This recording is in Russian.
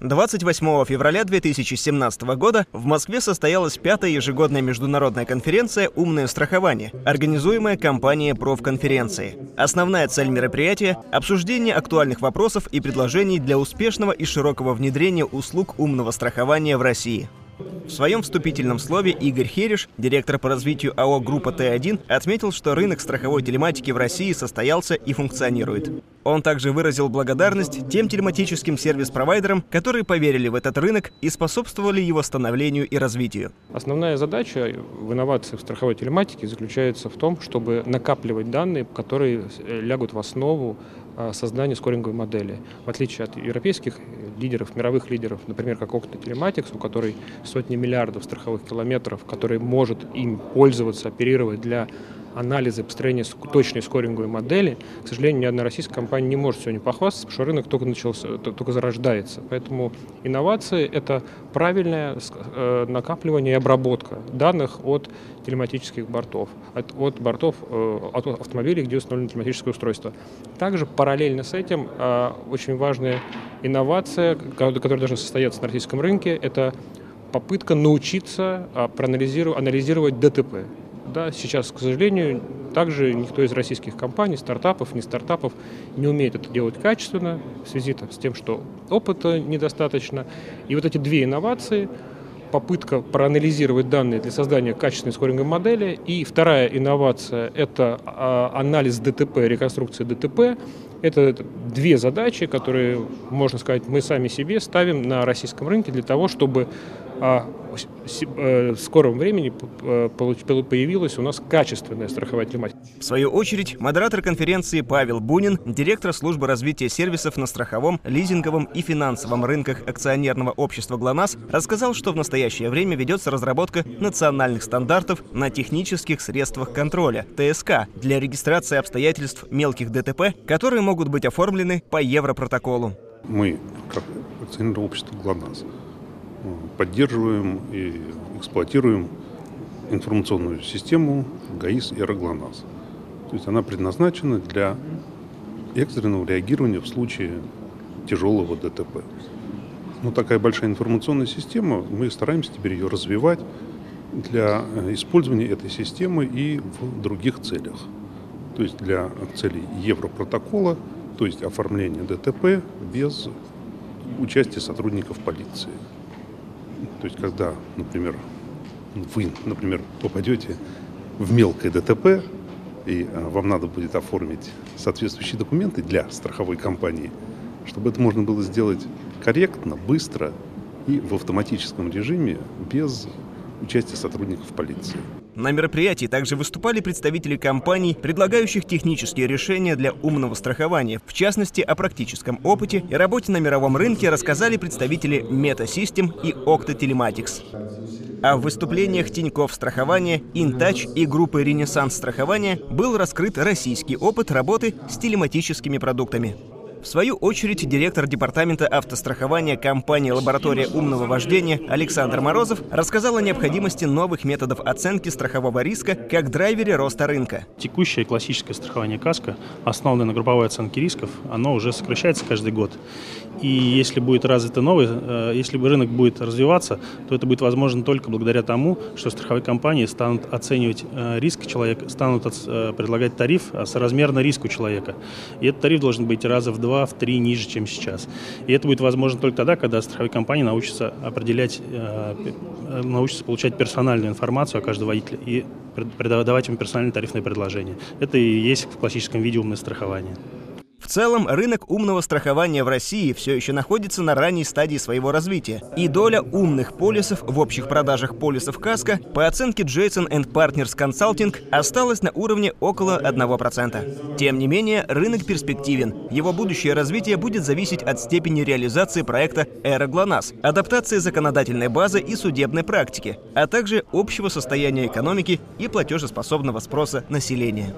28 февраля 2017 года в Москве состоялась пятая ежегодная международная конференция «Умное страхование», организуемая компанией «Профконференции». Основная цель мероприятия – обсуждение актуальных вопросов и предложений для успешного и широкого внедрения услуг умного страхования в России. В своем вступительном слове Игорь Хериш, директор по развитию АО «Группа Т1», отметил, что рынок страховой телематики в России состоялся и функционирует. Он также выразил благодарность тем телематическим сервис-провайдерам, которые поверили в этот рынок и способствовали его становлению и развитию. Основная задача в инновации в страховой телематике заключается в том, чтобы накапливать данные, которые лягут в основу а, создания скоринговой модели. В отличие от европейских лидеров, мировых лидеров, например, как Octa Telematics, у которой сотни миллиардов страховых километров, который может им пользоваться, оперировать для анализа построения точной скоринговой модели, к сожалению, ни одна российская компания не может сегодня похвастаться, потому что рынок только начался, только зарождается. Поэтому инновации — это правильное э, накапливание и обработка данных от телематических бортов, от, от бортов э, от автомобилей, где установлено телематическое устройство. Также параллельно с этим э, очень важная инновация, которая должна состояться на российском рынке, это попытка научиться проанализировать анализировать ДТП. Да, сейчас, к сожалению, также никто из российских компаний, стартапов, не стартапов не умеет это делать качественно в связи с тем, что опыта недостаточно. И вот эти две инновации попытка проанализировать данные для создания качественной скоринговой модели. И вторая инновация – это а, анализ ДТП, реконструкция ДТП. Это две задачи, которые, можно сказать, мы сами себе ставим на российском рынке для того, чтобы в скором времени появилась у нас качественная страховая тематика. В свою очередь, модератор конференции Павел Бунин, директор службы развития сервисов на страховом, лизинговом и финансовом рынках акционерного общества ГЛОНАСС, рассказал, что в настоящее время ведется разработка национальных стандартов на технических средствах контроля, ТСК, для регистрации обстоятельств мелких ДТП, которые могут быть оформлены по Европротоколу. Мы, как акционерное общество ГЛОНАСС, поддерживаем и эксплуатируем информационную систему ГАИС и. То есть она предназначена для экстренного реагирования в случае тяжелого ДТП. Ну, такая большая информационная система, мы стараемся теперь ее развивать для использования этой системы и в других целях. То есть для целей Европротокола, то есть оформления ДТП без участия сотрудников полиции. То есть, когда, например, вы, например, попадете в мелкое ДТП, и а, вам надо будет оформить соответствующие документы для страховой компании, чтобы это можно было сделать корректно, быстро и в автоматическом режиме без участия сотрудников полиции. На мероприятии также выступали представители компаний, предлагающих технические решения для умного страхования. В частности, о практическом опыте и работе на мировом рынке рассказали представители MetaSystem и Octa Telematics. А в выступлениях Тиньков страхования, Интач и группы Ренессанс страхования был раскрыт российский опыт работы с телематическими продуктами. В свою очередь, директор департамента автострахования компании «Лаборатория умного вождения» Александр Морозов рассказал о необходимости новых методов оценки страхового риска как драйвере роста рынка. Текущее классическое страхование КАСКО, основанное на групповой оценке рисков, оно уже сокращается каждый год. И если будет развито новый, э, если рынок будет развиваться, то это будет возможно только благодаря тому, что страховые компании станут оценивать э, риск человека, станут э, предлагать тариф соразмерно риску человека. И этот тариф должен быть раза в два в три ниже, чем сейчас. И это будет возможно только тогда, когда страховые компании научатся определять, научатся получать персональную информацию о каждом водителе и давать им персональные тарифные предложения. Это и есть в классическом виде умное страхование. В целом, рынок умного страхования в России все еще находится на ранней стадии своего развития, и доля умных полисов в общих продажах полисов КАСКО по оценке Jason Partners Consulting осталась на уровне около 1%. Тем не менее, рынок перспективен. Его будущее развитие будет зависеть от степени реализации проекта «Эра ГЛОНАСС», адаптации законодательной базы и судебной практики, а также общего состояния экономики и платежеспособного спроса населения.